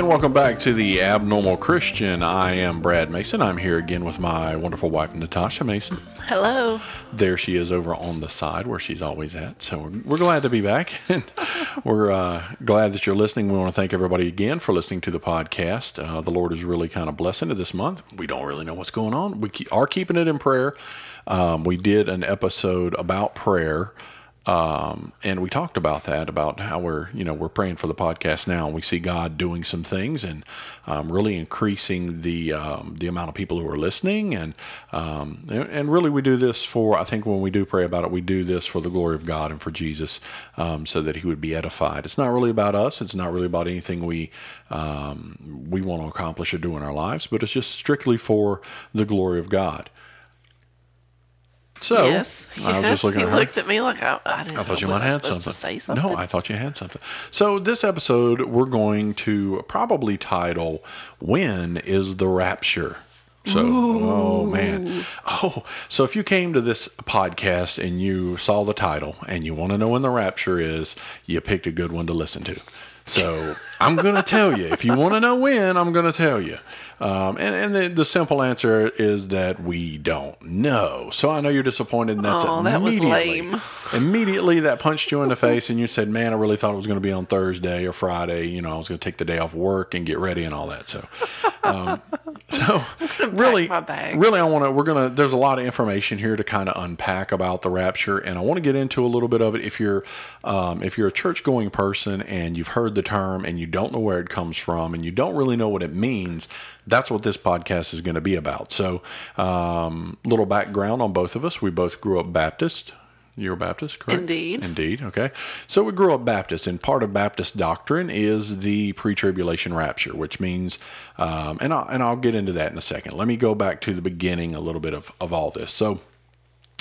And welcome back to the Abnormal Christian. I am Brad Mason. I'm here again with my wonderful wife, Natasha Mason. Hello. There she is over on the side where she's always at. So we're, we're glad to be back. And we're uh, glad that you're listening. We want to thank everybody again for listening to the podcast. Uh, the Lord is really kind of blessing it this month. We don't really know what's going on. We are keeping it in prayer. Um, we did an episode about prayer. Um, and we talked about that, about how we're, you know, we're praying for the podcast now. And we see God doing some things and um, really increasing the um, the amount of people who are listening. And, um, and and really, we do this for. I think when we do pray about it, we do this for the glory of God and for Jesus, um, so that He would be edified. It's not really about us. It's not really about anything we um, we want to accomplish or do in our lives, but it's just strictly for the glory of God. So yes, I was just looking he at her. looked at me like I, I didn't. I thought you might have something. Something. No, I thought you had something. So this episode we're going to probably title "When is the Rapture." So, oh man, oh, so if you came to this podcast and you saw the title and you want to know when the rapture is, you picked a good one to listen to. So I'm going to tell you. If you want to know when, I'm going to tell you. Um, and and the, the simple answer is that we don't know. So I know you're disappointed, and that's Oh, that was immediately, lame. immediately that punched you in the face, and you said, "Man, I really thought it was going to be on Thursday or Friday. You know, I was going to take the day off work and get ready and all that." So, um, so really, really, I want to. We're gonna. There's a lot of information here to kind of unpack about the rapture, and I want to get into a little bit of it. If you're, um, if you're a church going person and you've heard the term and you don't know where it comes from and you don't really know what it means, that's what this podcast is going to be about. So, um, little background on both of us. We both grew up Baptist. You're a Baptist, correct? Indeed. Indeed. Okay. So we grew up Baptist, and part of Baptist doctrine is the pre-tribulation rapture, which means, um, and I'll, and I'll get into that in a second. Let me go back to the beginning a little bit of of all this. So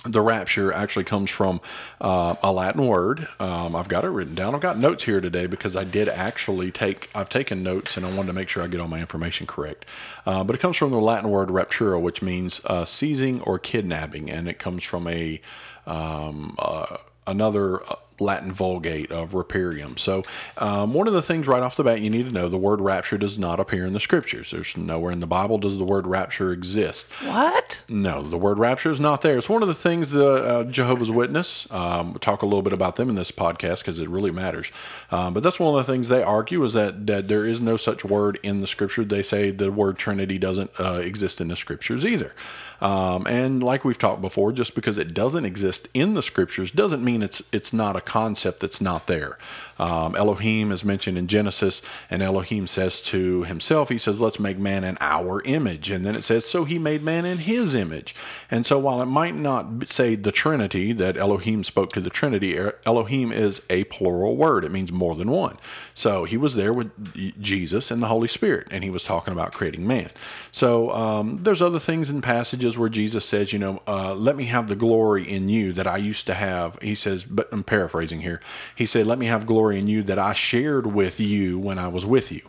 the rapture actually comes from uh, a Latin word. Um, I've got it written down. I've got notes here today because I did actually take. I've taken notes and I wanted to make sure I get all my information correct. Uh, but it comes from the Latin word raptura, which means uh, seizing or kidnapping, and it comes from a um, uh, another uh, Latin Vulgate of rapiemur. So, um, one of the things right off the bat you need to know: the word rapture does not appear in the scriptures. There's nowhere in the Bible does the word rapture exist. What? No, the word rapture is not there. It's one of the things the uh, Jehovah's Witness um, we'll talk a little bit about them in this podcast because it really matters. Um, but that's one of the things they argue is that that there is no such word in the scripture. They say the word Trinity doesn't uh, exist in the scriptures either. Um, and like we've talked before, just because it doesn't exist in the scriptures doesn't mean it's it's not a concept that's not there. Um, Elohim is mentioned in Genesis, and Elohim says to himself, he says, "Let's make man in our image," and then it says, "So he made man in his image." And so, while it might not say the Trinity that Elohim spoke to the Trinity, Er- Elohim is a plural word. It means more than one. So he was there with Jesus and the Holy Spirit, and he was talking about creating man. So um, there's other things in passages where Jesus says, you know, uh, let me have the glory in you that I used to have. He says, but I'm paraphrasing here. He said, let me have glory in you that I shared with you when I was with you.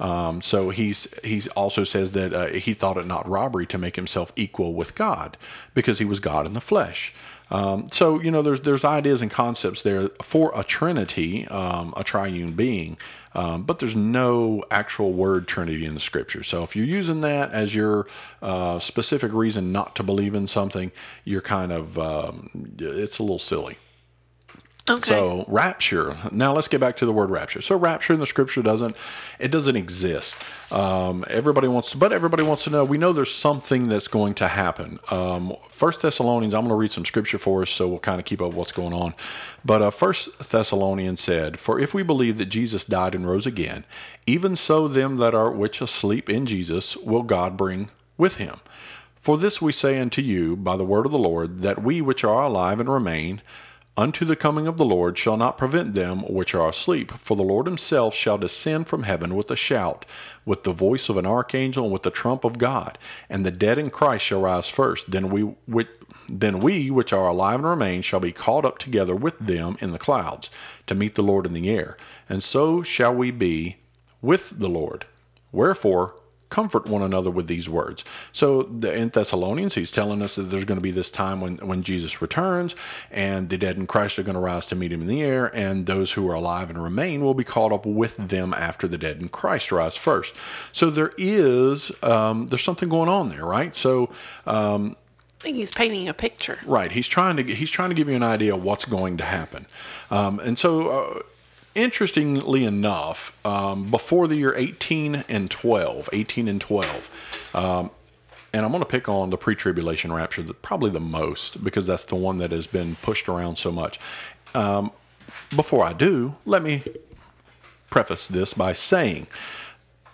Um, so he's he's also says that uh, he thought it not robbery to make himself equal with God because he was God in the flesh. Um, so you know, there's there's ideas and concepts there for a Trinity, um, a triune being, um, but there's no actual word Trinity in the Scripture. So if you're using that as your uh, specific reason not to believe in something, you're kind of um, it's a little silly. Okay. So rapture. Now let's get back to the word rapture. So rapture in the scripture doesn't it doesn't exist. Um, everybody wants to, but everybody wants to know. We know there's something that's going to happen. Um, First Thessalonians. I'm going to read some scripture for us, so we'll kind of keep up what's going on. But uh, First Thessalonians said, "For if we believe that Jesus died and rose again, even so them that are which asleep in Jesus will God bring with him." For this we say unto you by the word of the Lord, that we which are alive and remain unto the coming of the Lord shall not prevent them which are asleep. For the Lord himself shall descend from heaven with a shout, with the voice of an archangel, and with the trump of God. And the dead in Christ shall rise first. Then we which, then we which are alive and remain shall be caught up together with them in the clouds to meet the Lord in the air. And so shall we be with the Lord. Wherefore, comfort one another with these words. So the, in Thessalonians, he's telling us that there's going to be this time when, when Jesus returns and the dead in Christ are going to rise to meet him in the air, and those who are alive and remain will be caught up with them after the dead in Christ rise first. So there is um, there's something going on there, right? So um, I think he's painting a picture. Right. He's trying to he's trying to give you an idea of what's going to happen, um, and so. Uh, interestingly enough, um, before the year 18 and 12, 18 and 12, um, and I'm going to pick on the pre tribulation rapture probably the most because that's the one that has been pushed around so much. Um, before I do, let me preface this by saying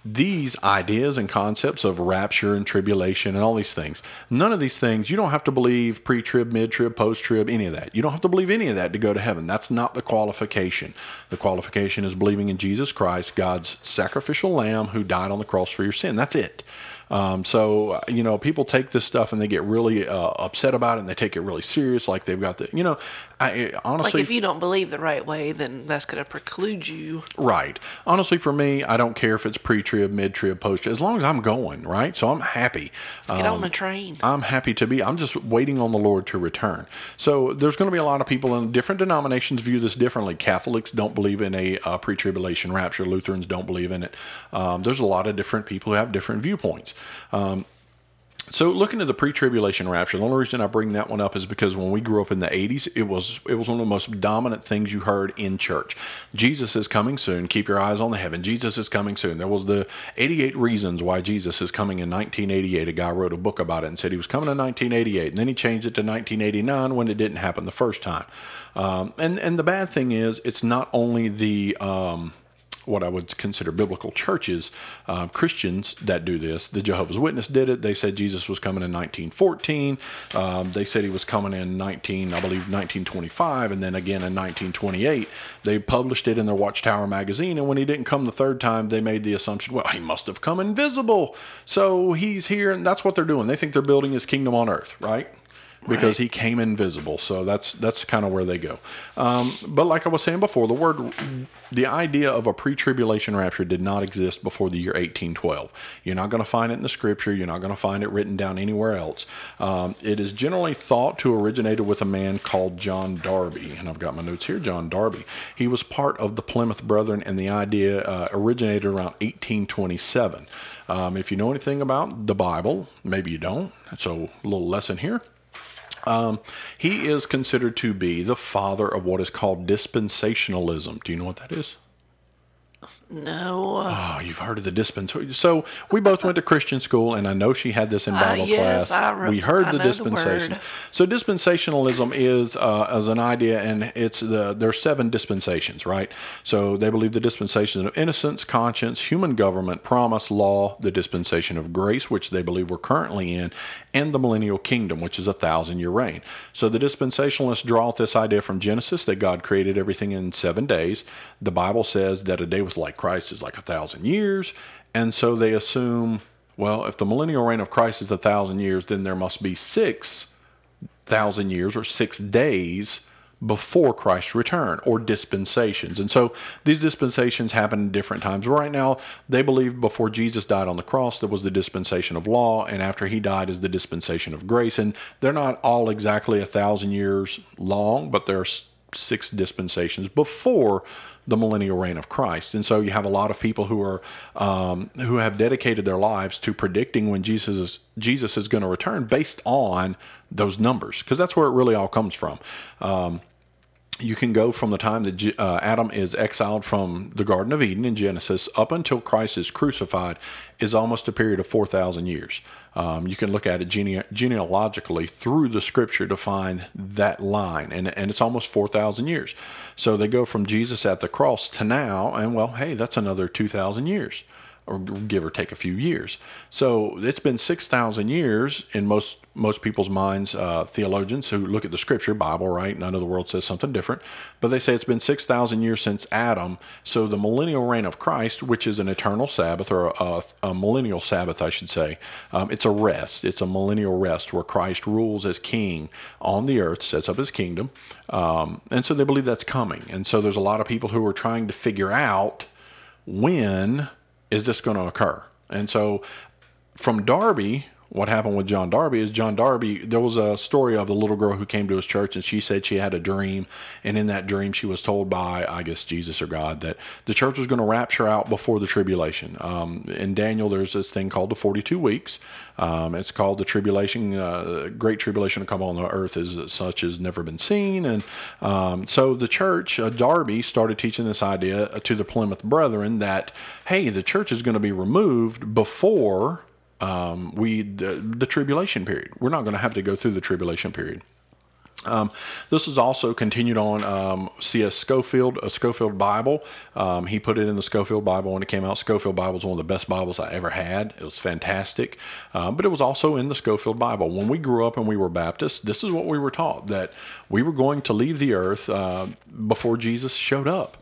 these ideas and concepts of rapture and tribulation and all these things, none of these things, you don't have to believe pre trib, mid trib, post trib, any of that. You don't have to believe any of that to go to heaven. That's not the qualification. The qualification is believing in Jesus Christ, God's sacrificial lamb who died on the cross for your sin. That's it. Um, so you know, people take this stuff and they get really uh, upset about it, and they take it really serious, like they've got the, you know, I honestly, like if you don't believe the right way, then that's going to preclude you. Right. Honestly, for me, I don't care if it's pre-trib, mid-trib, post as long as I'm going. Right. So I'm happy. Let's get um, on the train. I'm happy to be. I'm just waiting on the Lord to return. So there's going to be a lot of people in different denominations view this differently. Catholics don't believe in a uh, pre-tribulation rapture. Lutherans don't believe in it. Um, there's a lot of different people who have different viewpoints. Um, so looking at the pre-tribulation rapture, the only reason I bring that one up is because when we grew up in the 80s, it was it was one of the most dominant things you heard in church. Jesus is coming soon. Keep your eyes on the heaven. Jesus is coming soon. There was the 88 reasons why Jesus is coming in 1988. A guy wrote a book about it and said he was coming in 1988, and then he changed it to 1989 when it didn't happen the first time. Um, and and the bad thing is, it's not only the um, what I would consider biblical churches, uh, Christians that do this. The Jehovah's Witness did it. They said Jesus was coming in 1914. Um, they said he was coming in 19, I believe, 1925, and then again in 1928. They published it in their Watchtower magazine, and when he didn't come the third time, they made the assumption, well, he must have come invisible, so he's here, and that's what they're doing. They think they're building his kingdom on earth, right? Because right. he came invisible. So that's that's kind of where they go. Um, but like I was saying before, the word, the idea of a pre-tribulation rapture did not exist before the year 1812. You're not going to find it in the scripture. You're not going to find it written down anywhere else. Um, it is generally thought to originated with a man called John Darby, and I've got my notes here. John Darby. He was part of the Plymouth Brethren, and the idea uh, originated around 1827. Um, if you know anything about the Bible, maybe you don't. So a little lesson here. Um, he is considered to be the father of what is called dispensationalism. Do you know what that is? No. Oh, you've heard of the dispensation. So we both went to Christian school, and I know she had this in uh, Bible uh, yes, class. Re- we heard I the dispensation. The so dispensationalism is uh, as an idea, and it's the there are seven dispensations, right? So they believe the dispensation of innocence, conscience, human government, promise, law, the dispensation of grace, which they believe we're currently in, and the millennial kingdom, which is a thousand year reign. So the dispensationalists draw out this idea from Genesis that God created everything in seven days. The Bible says that a day with like Christ is like a thousand years. And so they assume, well, if the millennial reign of Christ is a thousand years, then there must be six thousand years or six days before Christ's return or dispensations. And so these dispensations happen in different times. Right now, they believe before Jesus died on the cross, there was the dispensation of law, and after he died is the dispensation of grace. And they're not all exactly a thousand years long, but there's six dispensations before the millennial reign of Christ. And so you have a lot of people who are um, who have dedicated their lives to predicting when Jesus is Jesus is going to return based on those numbers, because that's where it really all comes from. Um, you can go from the time that uh, Adam is exiled from the Garden of Eden in Genesis up until Christ is crucified is almost a period of 4,000 years. Um, you can look at it gene- genealogically through the scripture to find that line, and, and it's almost 4,000 years. So they go from Jesus at the cross to now, and well, hey, that's another 2,000 years or give or take a few years. So it's been 6,000 years in most most people's minds, uh, theologians who look at the scripture, Bible, right? None of the world says something different, but they say it's been 6,000 years since Adam. So the millennial reign of Christ, which is an eternal Sabbath or a, a millennial Sabbath, I should say, um, it's a rest. It's a millennial rest where Christ rules as king on the earth, sets up his kingdom. Um, and so they believe that's coming. And so there's a lot of people who are trying to figure out when is this going to occur? And so from Darby, what happened with John Darby is John Darby, there was a story of a little girl who came to his church and she said she had a dream. And in that dream, she was told by, I guess, Jesus or God that the church was going to rapture out before the tribulation. Um, in Daniel, there's this thing called the 42 weeks. Um, it's called the tribulation, uh, great tribulation to come on the earth as such as never been seen. And um, so the church, uh, Darby, started teaching this idea to the Plymouth Brethren that, hey, the church is going to be removed before um, we the, the, tribulation period. We're not going to have to go through the tribulation period. Um, this is also continued on um, C.S. Scofield, a Scofield Bible. Um, he put it in the Scofield Bible when it came out. Scofield Bible is one of the best Bibles I ever had. It was fantastic, uh, but it was also in the Scofield Bible. When we grew up and we were Baptists, this is what we were taught that we were going to leave the earth uh, before Jesus showed up.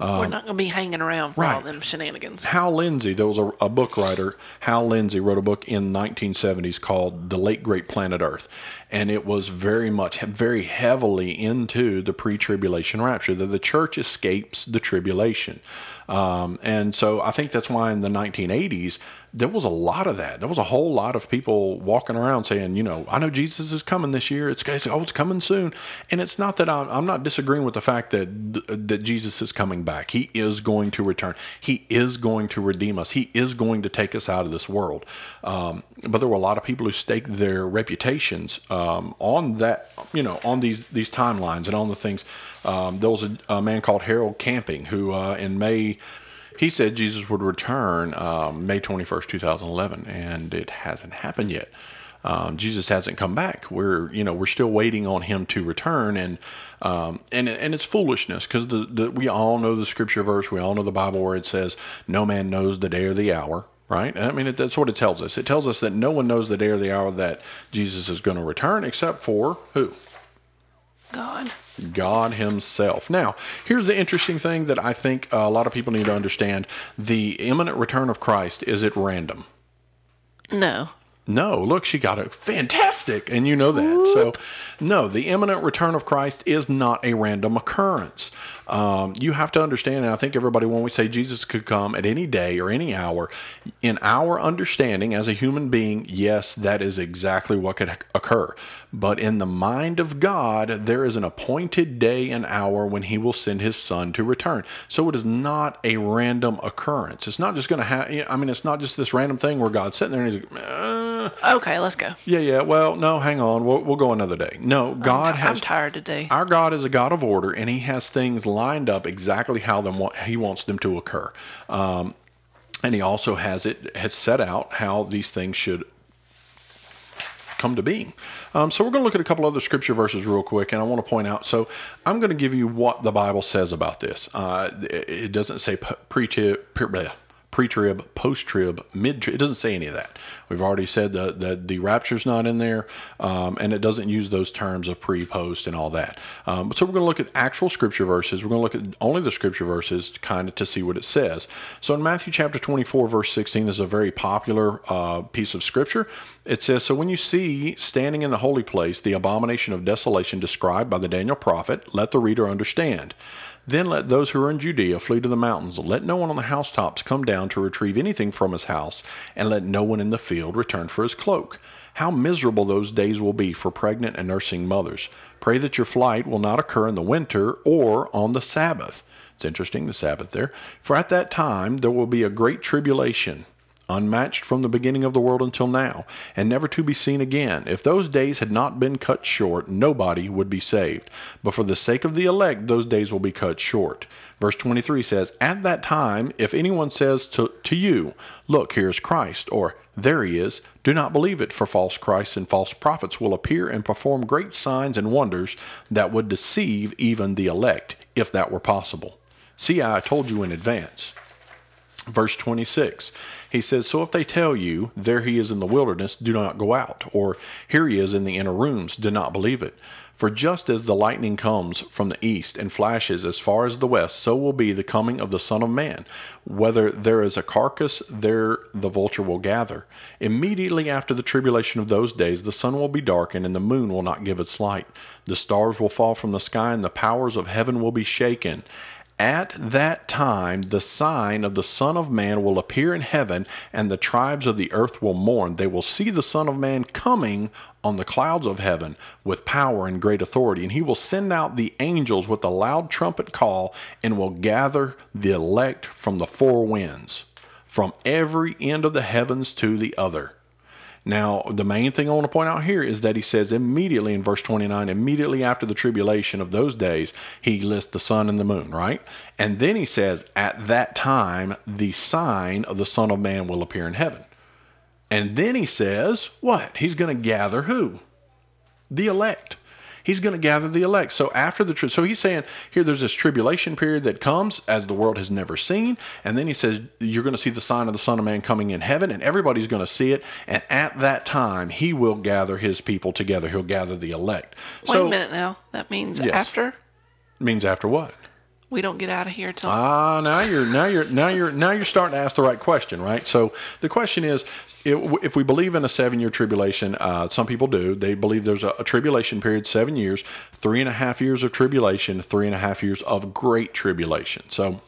Um, We're not going to be hanging around for right. all them shenanigans. Hal Lindsey, there was a, a, book writer, Hal Lindsey, wrote a book in the 1970s called The Late Great Planet Earth. And it was very much, very heavily into the pre tribulation rapture, that the church escapes the tribulation. Um, and so I think that's why in the 1980s, there was a lot of that. There was a whole lot of people walking around saying, you know, I know Jesus is coming this year. It's, it's oh, it's coming soon. And it's not that I'm, I'm not disagreeing with the fact that that Jesus is coming back. He is going to return. He is going to redeem us. He is going to take us out of this world. Um, but there were a lot of people who staked their reputations um, on that, you know, on these these timelines and on the things. Um, there was a, a, man called Harold Camping who, uh, in May he said Jesus would return um, May 21st, 2011, and it hasn't happened yet. Um, Jesus hasn't come back. We're you know we're still waiting on him to return, and um, and and it's foolishness because the, the we all know the scripture verse, we all know the Bible where it says, "No man knows the day or the hour." Right? I mean, it, that's what it tells us. It tells us that no one knows the day or the hour that Jesus is going to return, except for who? God. God Himself. Now, here's the interesting thing that I think a lot of people need to understand the imminent return of Christ is at random? No. No, look, she got it fantastic, and you know that. So, no, the imminent return of Christ is not a random occurrence. Um, you have to understand, and I think everybody, when we say Jesus could come at any day or any hour, in our understanding as a human being, yes, that is exactly what could occur. But in the mind of God, there is an appointed day and hour when He will send His Son to return. So it is not a random occurrence. It's not just going to happen. I mean, it's not just this random thing where God's sitting there and He's like, uh, okay, let's go. Yeah, yeah. Well, no, hang on. We'll, we'll go another day. No, God I'm, has. I'm tired today. Our God is a God of order, and He has things lined up exactly how them He wants them to occur. Um, and He also has it has set out how these things should come to being. Um, so we're going to look at a couple other scripture verses real quick, and I want to point out. So I'm going to give you what the Bible says about this. Uh, it doesn't say pre- pre pre-trib, post-trib, mid-trib. It doesn't say any of that. We've already said that the, the rapture's not in there, um, and it doesn't use those terms of pre, post, and all that. Um, so we're going to look at actual scripture verses. We're going to look at only the scripture verses, kind of to see what it says. So in Matthew chapter 24, verse 16, this is a very popular uh, piece of scripture. It says, "So when you see standing in the holy place the abomination of desolation described by the Daniel prophet, let the reader understand." Then let those who are in Judea flee to the mountains. Let no one on the housetops come down to retrieve anything from his house, and let no one in the field return for his cloak. How miserable those days will be for pregnant and nursing mothers. Pray that your flight will not occur in the winter or on the Sabbath. It's interesting, the Sabbath there. For at that time there will be a great tribulation unmatched from the beginning of the world until now, and never to be seen again. If those days had not been cut short, nobody would be saved. But for the sake of the elect, those days will be cut short. Verse 23 says, At that time, if anyone says to, to you, Look, here is Christ, or There he is, do not believe it, for false Christs and false prophets will appear and perform great signs and wonders that would deceive even the elect, if that were possible. See, I told you in advance. Verse 26 he says, So if they tell you, There he is in the wilderness, do not go out, or Here he is in the inner rooms, do not believe it. For just as the lightning comes from the east and flashes as far as the west, so will be the coming of the Son of Man. Whether there is a carcass, there the vulture will gather. Immediately after the tribulation of those days, the sun will be darkened, and the moon will not give its light. The stars will fall from the sky, and the powers of heaven will be shaken. At that time, the sign of the Son of Man will appear in heaven, and the tribes of the earth will mourn. They will see the Son of Man coming on the clouds of heaven with power and great authority. And he will send out the angels with a loud trumpet call and will gather the elect from the four winds, from every end of the heavens to the other. Now, the main thing I want to point out here is that he says immediately in verse 29, immediately after the tribulation of those days, he lists the sun and the moon, right? And then he says, at that time, the sign of the Son of Man will appear in heaven. And then he says, what? He's going to gather who? The elect. He's going to gather the elect. So after the tri- so he's saying here there's this tribulation period that comes as the world has never seen, and then he says you're going to see the sign of the Son of Man coming in heaven, and everybody's going to see it. And at that time, he will gather his people together. He'll gather the elect. Wait so a minute now. That means Yes. after means after what? We don't get out of here till Ah, now you're now you're now you're now you're starting to ask the right question, right? So the question is, if, we believe in a seven-year tribulation, uh, some people do. They believe there's a, a tribulation period, seven years, three and a half years of tribulation, three and a half years of great tribulation. So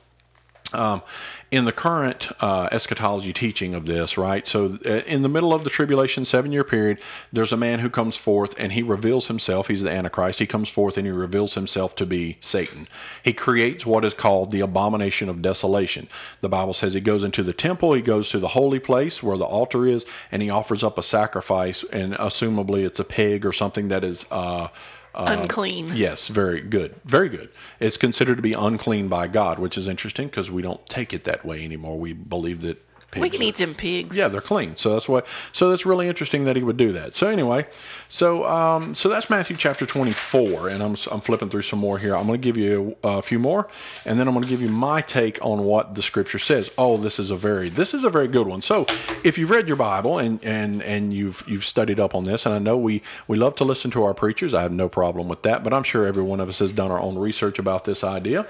um, in the current uh, eschatology teaching of this, right? So, uh, in the middle of the tribulation seven year period, there's a man who comes forth and he reveals himself. He's the Antichrist. He comes forth and he reveals himself to be Satan. He creates what is called the abomination of desolation. The Bible says he goes into the temple, he goes to the holy place where the altar is, and he offers up a sacrifice, and assumably it's a pig or something that is. Uh, Uh, unclean. Yes, very good. Very good. It's considered to be unclean by God, which is interesting because we don't take it that way anymore. We believe that pigs we can eat them pigs. yeah, they're clean. So that's why. So that's really interesting that he would do that. So anyway, so um, so that's Matthew chapter twenty four, and I'm I'm flipping through some more here. I'm going to give you a, a few more, and then I'm going to give you my take on what the scripture says. Oh, this is a very this is a very good one. So if you've read your Bible and and and you've you've studied up on this, and I know we we love to listen to our preachers. I have no problem with that, but I'm sure every one of us has done our own research about this idea.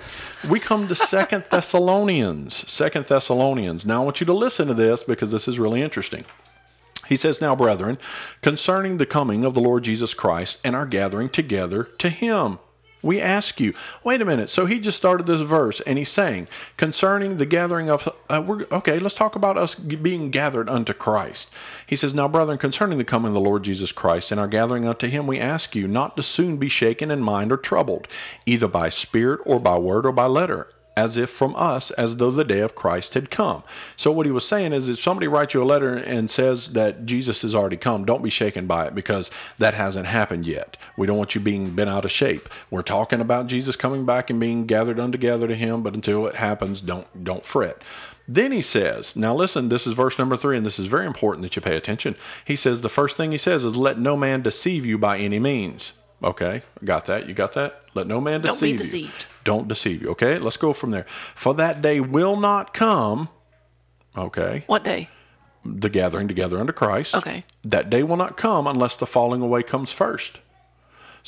We come to Second Thessalonians. Second Thessalonians. Now I want you to listen to this because this is really interesting. He says, Now, brethren, concerning the coming of the Lord Jesus Christ and our gathering together to him, we ask you. Wait a minute. So he just started this verse and he's saying, concerning the gathering of, uh, we're, okay, let's talk about us being gathered unto Christ. He says, Now, brethren, concerning the coming of the Lord Jesus Christ and our gathering unto him, we ask you not to soon be shaken in mind or troubled, either by spirit or by word or by letter as if from us, as though the day of Christ had come. So, what he was saying is if somebody writes you a letter and says that Jesus has already come, don't be shaken by it because that hasn't happened yet. We don't want you being bent out of shape. We're talking about Jesus coming back and being gathered untogether to him, but until it happens, don't don't fret. Then he says, now listen, this is verse number three, and this is very important that you pay attention. He says, the first thing he says is, let no man deceive you by any means. Okay, got that? You got that? Let no man deceive Don't be deceive you. deceived. Don't deceive you. Okay, let's go from there. For that day will not come. Okay, What day? the gathering together unto Christ. Okay. That day will not come unless the falling away comes first.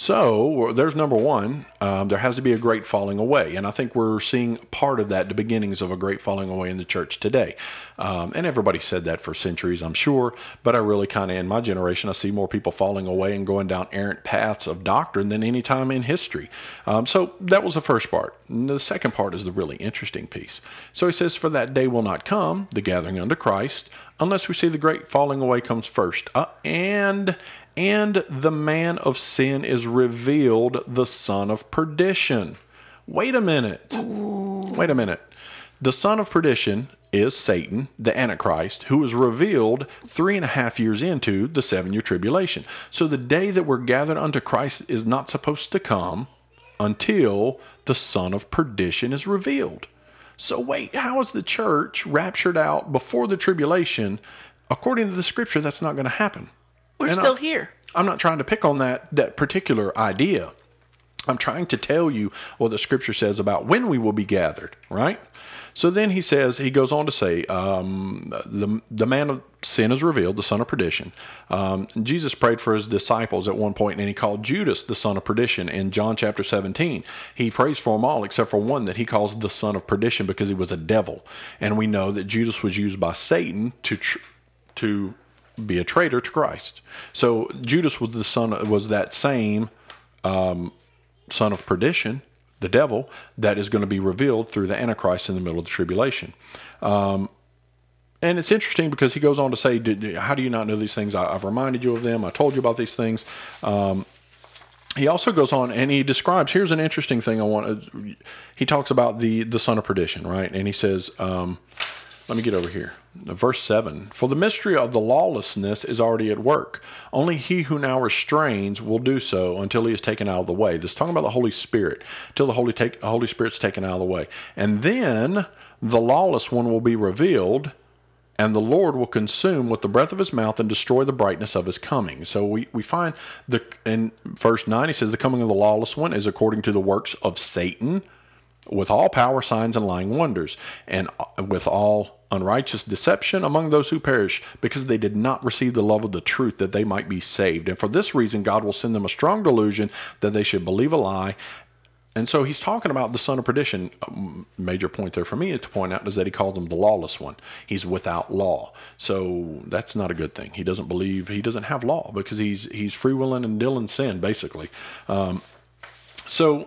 So there's number one. Um, there has to be a great falling away, and I think we're seeing part of that, the beginnings of a great falling away in the church today. Um, and everybody said that for centuries, I'm sure. But I really kind of, in my generation, I see more people falling away and going down errant paths of doctrine than any time in history. Um, so that was the first part. And the second part is the really interesting piece. So he says, "For that day will not come, the gathering unto Christ." Unless we see the great falling away comes first, uh, and and the man of sin is revealed, the son of perdition. Wait a minute. Wait a minute. The son of perdition is Satan, the Antichrist, who was revealed three and a half years into the seven year tribulation. So the day that we're gathered unto Christ is not supposed to come until the son of perdition is revealed. So, wait, how is the church raptured out before the tribulation? According to the scripture, that's not going to happen. We're And I- still here. I'm not trying to pick on that that particular idea. I'm trying to tell you what the scripture says about when we will be gathered, right? So then he says, he goes on to say, um, the, the man of sin is revealed, the son of perdition. Um, Jesus prayed for his disciples at one point, and he called Judas the son of perdition in John chapter 17. He prays for them all except for one that he calls the son of perdition because he was a devil. And we know that Judas was used by Satan to, tr- to be a traitor to Christ. So Judas was the son was that same um, son of perdition, the devil, that is going to be revealed through the Antichrist in the middle of the tribulation. Um, and it's interesting because he goes on to say, How do you not know these things? I, have reminded you of them. I told you about these things. Um, he also goes on and he describes here's an interesting thing I want. He talks about the, the son of perdition, right? And he says, um, let me get over here. Verse 7 For the mystery of the lawlessness is already at work. Only he who now restrains will do so until he is taken out of the way. This is talking about the Holy Spirit, till the Holy, take, Holy Spirit's taken out of the way. And then the lawless one will be revealed, and the Lord will consume with the breath of his mouth and destroy the brightness of his coming. So we, we find the in verse 9, he says, The coming of the lawless one is according to the works of Satan with all power, signs, and lying wonders, and uh, with all unrighteous deception among those who perish, because they did not receive the love of the truth that they might be saved. And for this reason, God will send them a strong delusion that they should believe a lie. And so he's talking about the son of perdition. A major point there for me to point out is that he called him the lawless one. He's without law. So that's not a good thing. He doesn't believe, he doesn't have law because he's he's free willing and dealing sin, basically. Um, so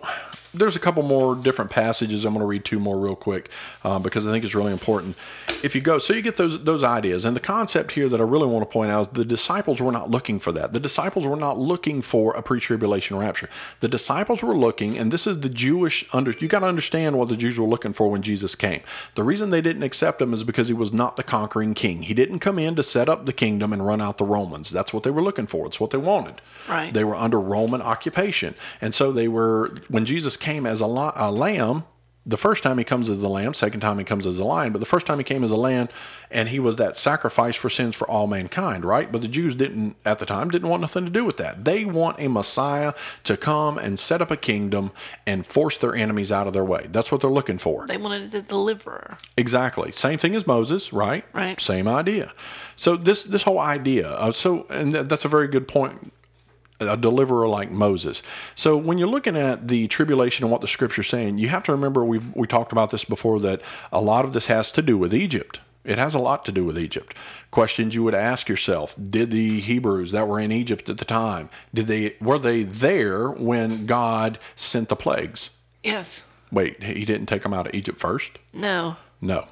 there's a couple more different passages. I'm going to read two more real quick uh, because I think it's really important. If you go, so you get those those ideas, and the concept here that I really want to point out is the disciples were not looking for that. The disciples were not looking for a pre-tribulation rapture. The disciples were looking, and this is the Jewish under. You got to understand what the Jews were looking for when Jesus came. The reason they didn't accept him is because he was not the conquering king. He didn't come in to set up the kingdom and run out the Romans. That's what they were looking for. It's what they wanted. Right. They were under Roman occupation, and so they were when Jesus came as a, a lamb. The first time he comes as a lamb, second time he comes as a lion, but the first time he came as a lamb, and he was that sacrifice for sins for all mankind, right? But the Jews didn't, at the time, didn't want nothing to do with that. They want a Messiah to come and set up a kingdom and force their enemies out of their way. That's what they're looking for. They wanted a deliverer. Exactly. Same thing as Moses, right? Right. Same idea. So this this whole idea of so, and that's a very good point a deliverer like Moses. So when you're looking at the tribulation and what the scripture's saying, you have to remember we we talked about this before that a lot of this has to do with Egypt. It has a lot to do with Egypt. Questions you would ask yourself: Did the Hebrews that were in Egypt at the time did they were they there when God sent the plagues? Yes. Wait, he didn't take them out of Egypt first? No. No.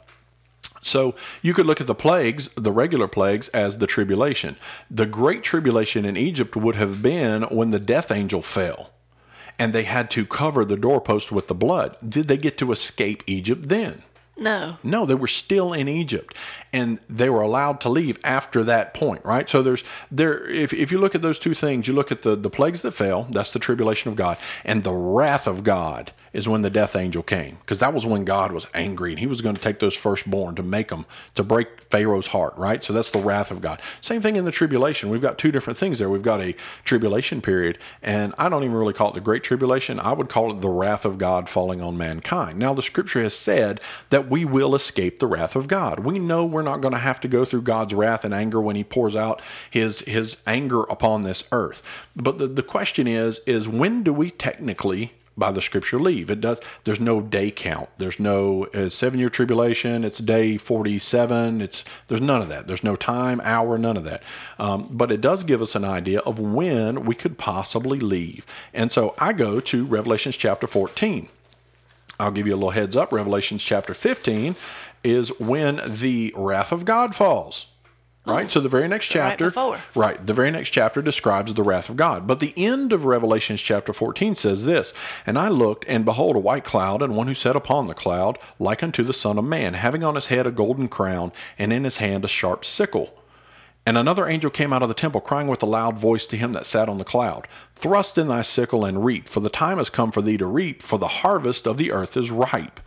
So you could look at the plagues, the regular plagues, as the tribulation. The great tribulation in Egypt would have been when the death angel fell and they had to cover the doorpost with the blood. Did they get to escape Egypt then? No. No, they were still in Egypt and they were allowed to leave after that point, right? So there's there if, if you look at those two things, you look at the, the plagues that fell, that's the tribulation of God, and the wrath of God is when the death angel came because that was when God was angry and he was going to take those firstborn to make them to break Pharaoh's heart, right? So that's the wrath of God. Same thing in the tribulation. We've got two different things there. We've got a tribulation period, and I don't even really call it the great tribulation. I would call it the wrath of God falling on mankind. Now, the scripture has said that we will escape the wrath of God. We know we're not going to have to go through God's wrath and anger when he pours out his his anger upon this earth. But the, the question is is when do we technically by the scripture leave. It does. There's no day count. There's no uh, seven year tribulation. It's day 47. It's there's none of that. There's no time, hour, none of that. Um, but it does give us an idea of when we could possibly leave. And so I go to Revelations chapter 14. I'll give you a little heads up. Revelations chapter 15 is when the wrath of God falls. Right? Oh. So the very next So right chapter, before. right, the very next chapter describes the wrath of God. But the end of Revelations chapter 14 says this And I looked, and behold, a white cloud, and one who sat upon the cloud, like unto the Son of Man, having on his head a golden crown, and in his hand a sharp sickle. And another angel came out of the temple, crying with a loud voice to him that sat on the cloud Thrust in thy sickle and reap, for the time has come for thee to reap, for the harvest of the earth is ripe.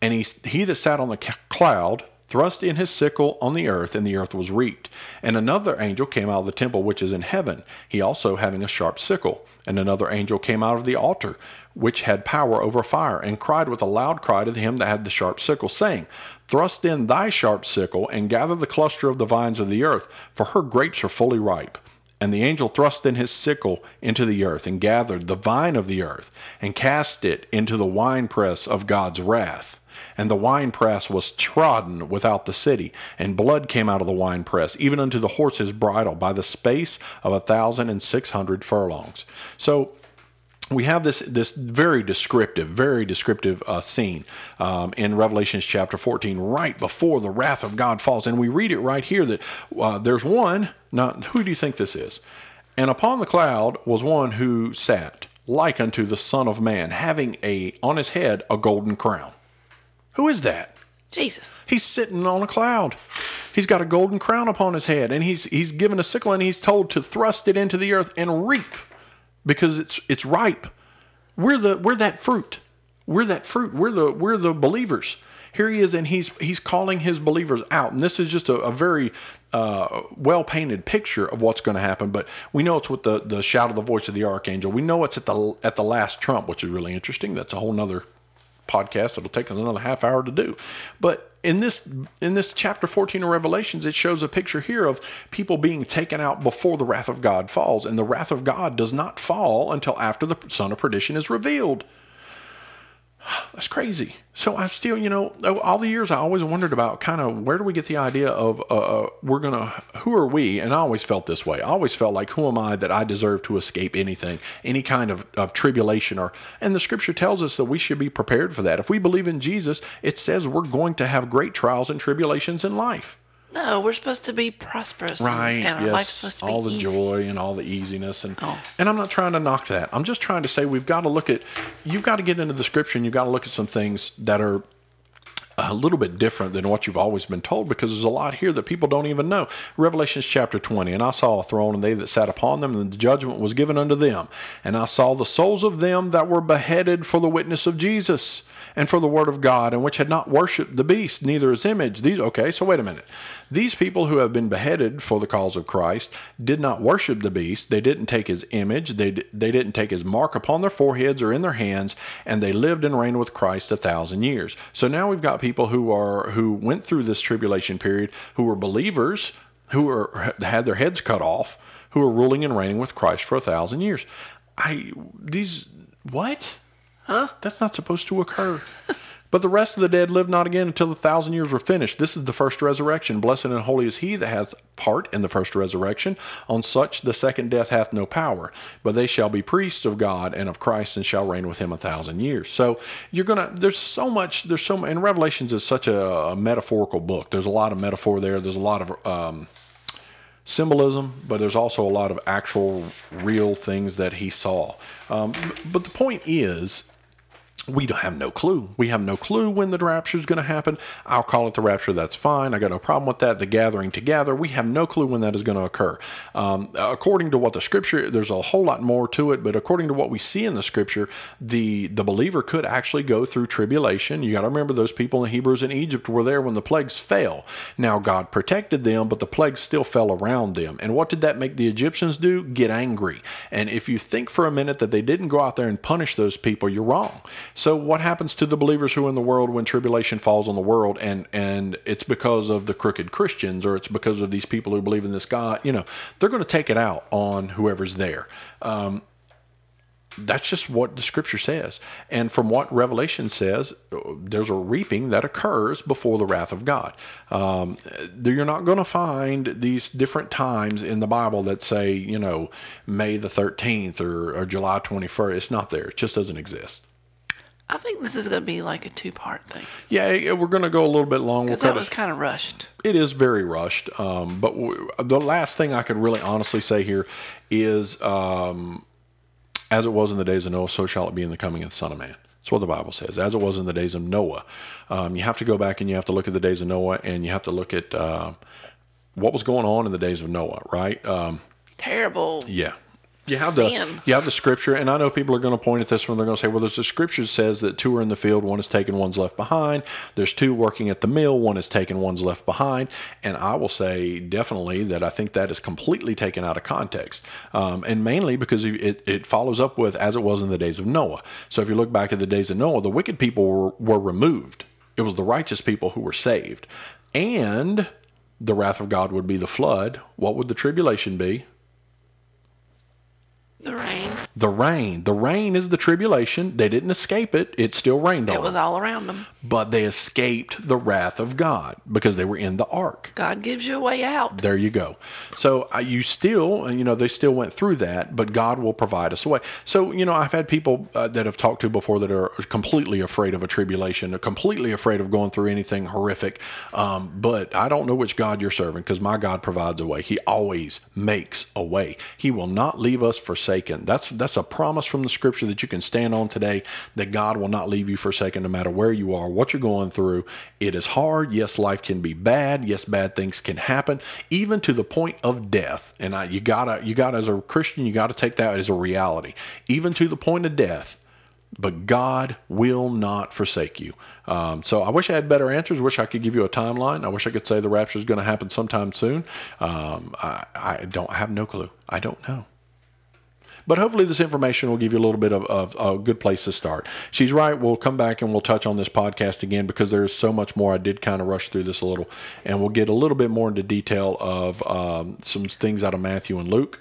And he, he that sat on the cloud thrust in his sickle on the earth, and the earth was reaped. And another angel came out of the temple which is in heaven, he also having a sharp sickle. And another angel came out of the altar, which had power over fire, and cried with a loud cry to him that had the sharp sickle, saying, Thrust in thy sharp sickle, and gather the cluster of the vines of the earth, for her grapes are fully ripe. And the angel thrust in his sickle into the earth, and gathered the vine of the earth, and cast it into the winepress of God's wrath. And the winepress was trodden without the city, and blood came out of the winepress, even unto the horse's bridle, by the space of a thousand and six hundred furlongs. So we have this this very descriptive, very descriptive uh, scene um, in Revelations chapter 14, right before the wrath of God falls, and we read it right here that uh, there's one. Now, who do you think this is? And upon the cloud was one who sat like unto the Son of Man, having a on his head a golden crown. Who is that? Jesus. He's sitting on a cloud. He's got a golden crown upon his head, and he's he's given a sickle and he's told to thrust it into the earth and reap because it's it's ripe. We're the we're that fruit. We're that fruit. We're the we're the believers. Here he is, and he's he's calling his believers out. And this is just a, a very uh, well painted picture of what's going to happen. But we know it's with the the shout of the voice of the archangel. We know it's at the at the last trump, which is really interesting. That's a whole nother podcast. It'll take us another half hour to do. But in this in this chapter 14 of Revelations, it shows a picture here of people being taken out before the wrath of God falls, and the wrath of God does not fall until after the son of perdition is revealed. That's crazy. So I'm still, you know, all the years I always wondered about kind of where do we get the idea of uh, uh, we're gonna who are we? And I always felt this way. I always felt like who am I that I deserve to escape anything, any kind of, of tribulation or. And the Scripture tells us that we should be prepared for that. If we believe in Jesus, it says we're going to have great trials and tribulations in life. No, we're supposed to be prosperous. Right. And, and our yes. life's supposed to be all the easy. joy and all the easiness and Oh. and I'm not trying to knock that. I'm just trying to say we've got to look at you've got to get into the scripture and you've got to look at some things that are a little bit different than what you've always been told because there's a lot here that people don't even know. Revelations chapter 20, and I saw a throne and they that sat upon them, and the judgment was given unto them. And I saw the souls of them that were beheaded for the witness of Jesus and for the word of God, and which had not worshipped the beast, neither his image. These okay, so wait a minute. These people who have been beheaded for the cause of Christ did not worship the beast. They didn't take his image. They, they didn't take his mark upon their foreheads or in their hands, and they lived and reigned with Christ a thousand years. So now we've got people who are who went through this tribulation period, who were believers, who are had their heads cut off, who are ruling and reigning with Christ for a thousand years. I these what? Huh? That's not supposed to occur. But the rest of the dead live not again until the thousand years were finished. This is the first resurrection. Blessed and holy is he that hath part in the first resurrection. On such the second death hath no power. But they shall be priests of God and of Christ and shall reign with him a thousand years. So you're gonna. There's so much. There's so. And Revelations is such a, a metaphorical book. There's a lot of metaphor there. There's a lot of. Um, symbolism, but there's also a lot of actual, real things that he saw. Um, but the point is, we don't have no clue. We have no clue when the rapture is going to happen. I'll call it the rapture. That's fine. I got no problem with that. The gathering together. We have no clue when that is going to occur. Um, according to what the scripture, there's a whole lot more to it. But according to what we see in the scripture, the the believer could actually go through tribulation. You got to remember those people in Hebrews in Egypt were there when the plagues fell. Now God protected them, but the plagues still fell around them. And what did that make the Egyptians do? Get angry. And if you think for a minute that they didn't go out there and punish those people, you're wrong. So what happens to the believers who are in the world when tribulation falls on the world and and it's because of the crooked Christians or it's because of these people who believe in this God, you know, they're going to take it out on whoever's there. Um, that's just what the scripture says. And from what Revelation says, there's a reaping that occurs before the wrath of God. Um, you're not going to find these different times in the Bible that say, you know, May the 13th or, or July 21st. It's not there. It just doesn't exist. I think this is going to be like a two part thing. Yeah, we're going to go a little bit long. We'll that was kind of rushed. it is very rushed. Um, but w- the last thing I could really honestly say here is, um, as it was in the days of Noah, so shall it be in the coming of the Son of Man. That's what the Bible says. As it was in the days of Noah. Um, you have to go back and you have to look at the days of Noah, and you have to look at uh, what was going on in the days of Noah. Right? Um, Terrible. yeah. You have Sin. the you have the scripture, and I know people are going to point at this one. They're going to say, "Well, there's the scripture that says that two are in the field, one is taken, one's left behind. There's two working at the mill, one is taken, one's left behind." And I will say definitely that I think that is completely taken out of context, um, and mainly because it, it follows up with as it was in the days of Noah. So if you look back at the days of Noah, the wicked people were, were removed. It was the righteous people who were saved, and the wrath of God would be the flood. What would the tribulation be? The rain. the rain. The rain is the tribulation. They didn't escape it. It still rained on them. It was all around them. But they escaped the wrath of God because they were in the ark. God gives you a way out. There you go. So uh, you still, you know, they still went through that, but God will provide us a way. So, you know, I've had people uh, that have talked to before that are completely afraid of a tribulation, are completely afraid of going through anything horrific. Um, but I don't know which God you're serving because my God provides a way. He always makes a way. He will not leave us forsaken. That's that's a promise from the scripture that you can stand on today that God will not leave you forsaken no matter where you are, what you're going through. It is hard. Yes, life can be bad. Yes, bad things can happen, even to the point of death. And I, you gotta, you gotta, as a Christian, you gotta take that as a reality, even to the point of death. But God will not forsake you. Um, so I wish I had better answers. Wish I could give you a timeline. I wish I could say the rapture is going to happen sometime soon. Um, I, I don't I have no clue. I don't know. But hopefully, this information will give you a little bit of, of, a good place to start. She's right. We'll come back and we'll touch on this podcast again because there is so much more. I did kind of rush through this a little, and we'll get a little bit more into detail of um, some things out of Matthew and Luke.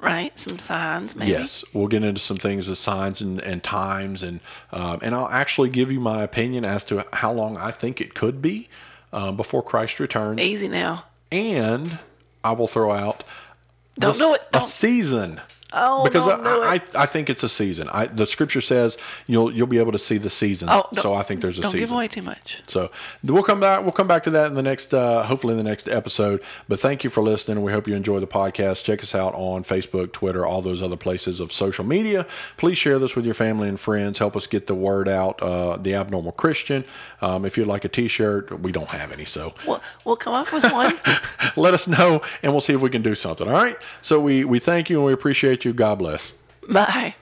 Right? Some signs, maybe. Yes, we'll get into some things with signs and, and times, and um, and I'll actually give you my opinion as to how long I think it could be uh, before Christ returns, Easy now. and I will throw out Don't do it. a Don't. season. Oh, because don't I. I I think it's a season. I the scripture says you'll you'll be able to see the season. Oh, so I think there's a Don't season. give away too much. So we'll come back. We'll come back to that in the next, uh, hopefully in the next episode. But thank you for listening. We hope you enjoy the podcast. Check us out on Facebook, Twitter, all those other places of social media. Please share this with your family and friends. Help us get the word out. Uh, the Abnormal Christian. Um, if you'd like a T-shirt, we don't have any, so We'll, we'll come up with one. let us know, and we'll see if we can do something. All right. So we we thank you and we appreciate you. God bless. Bye.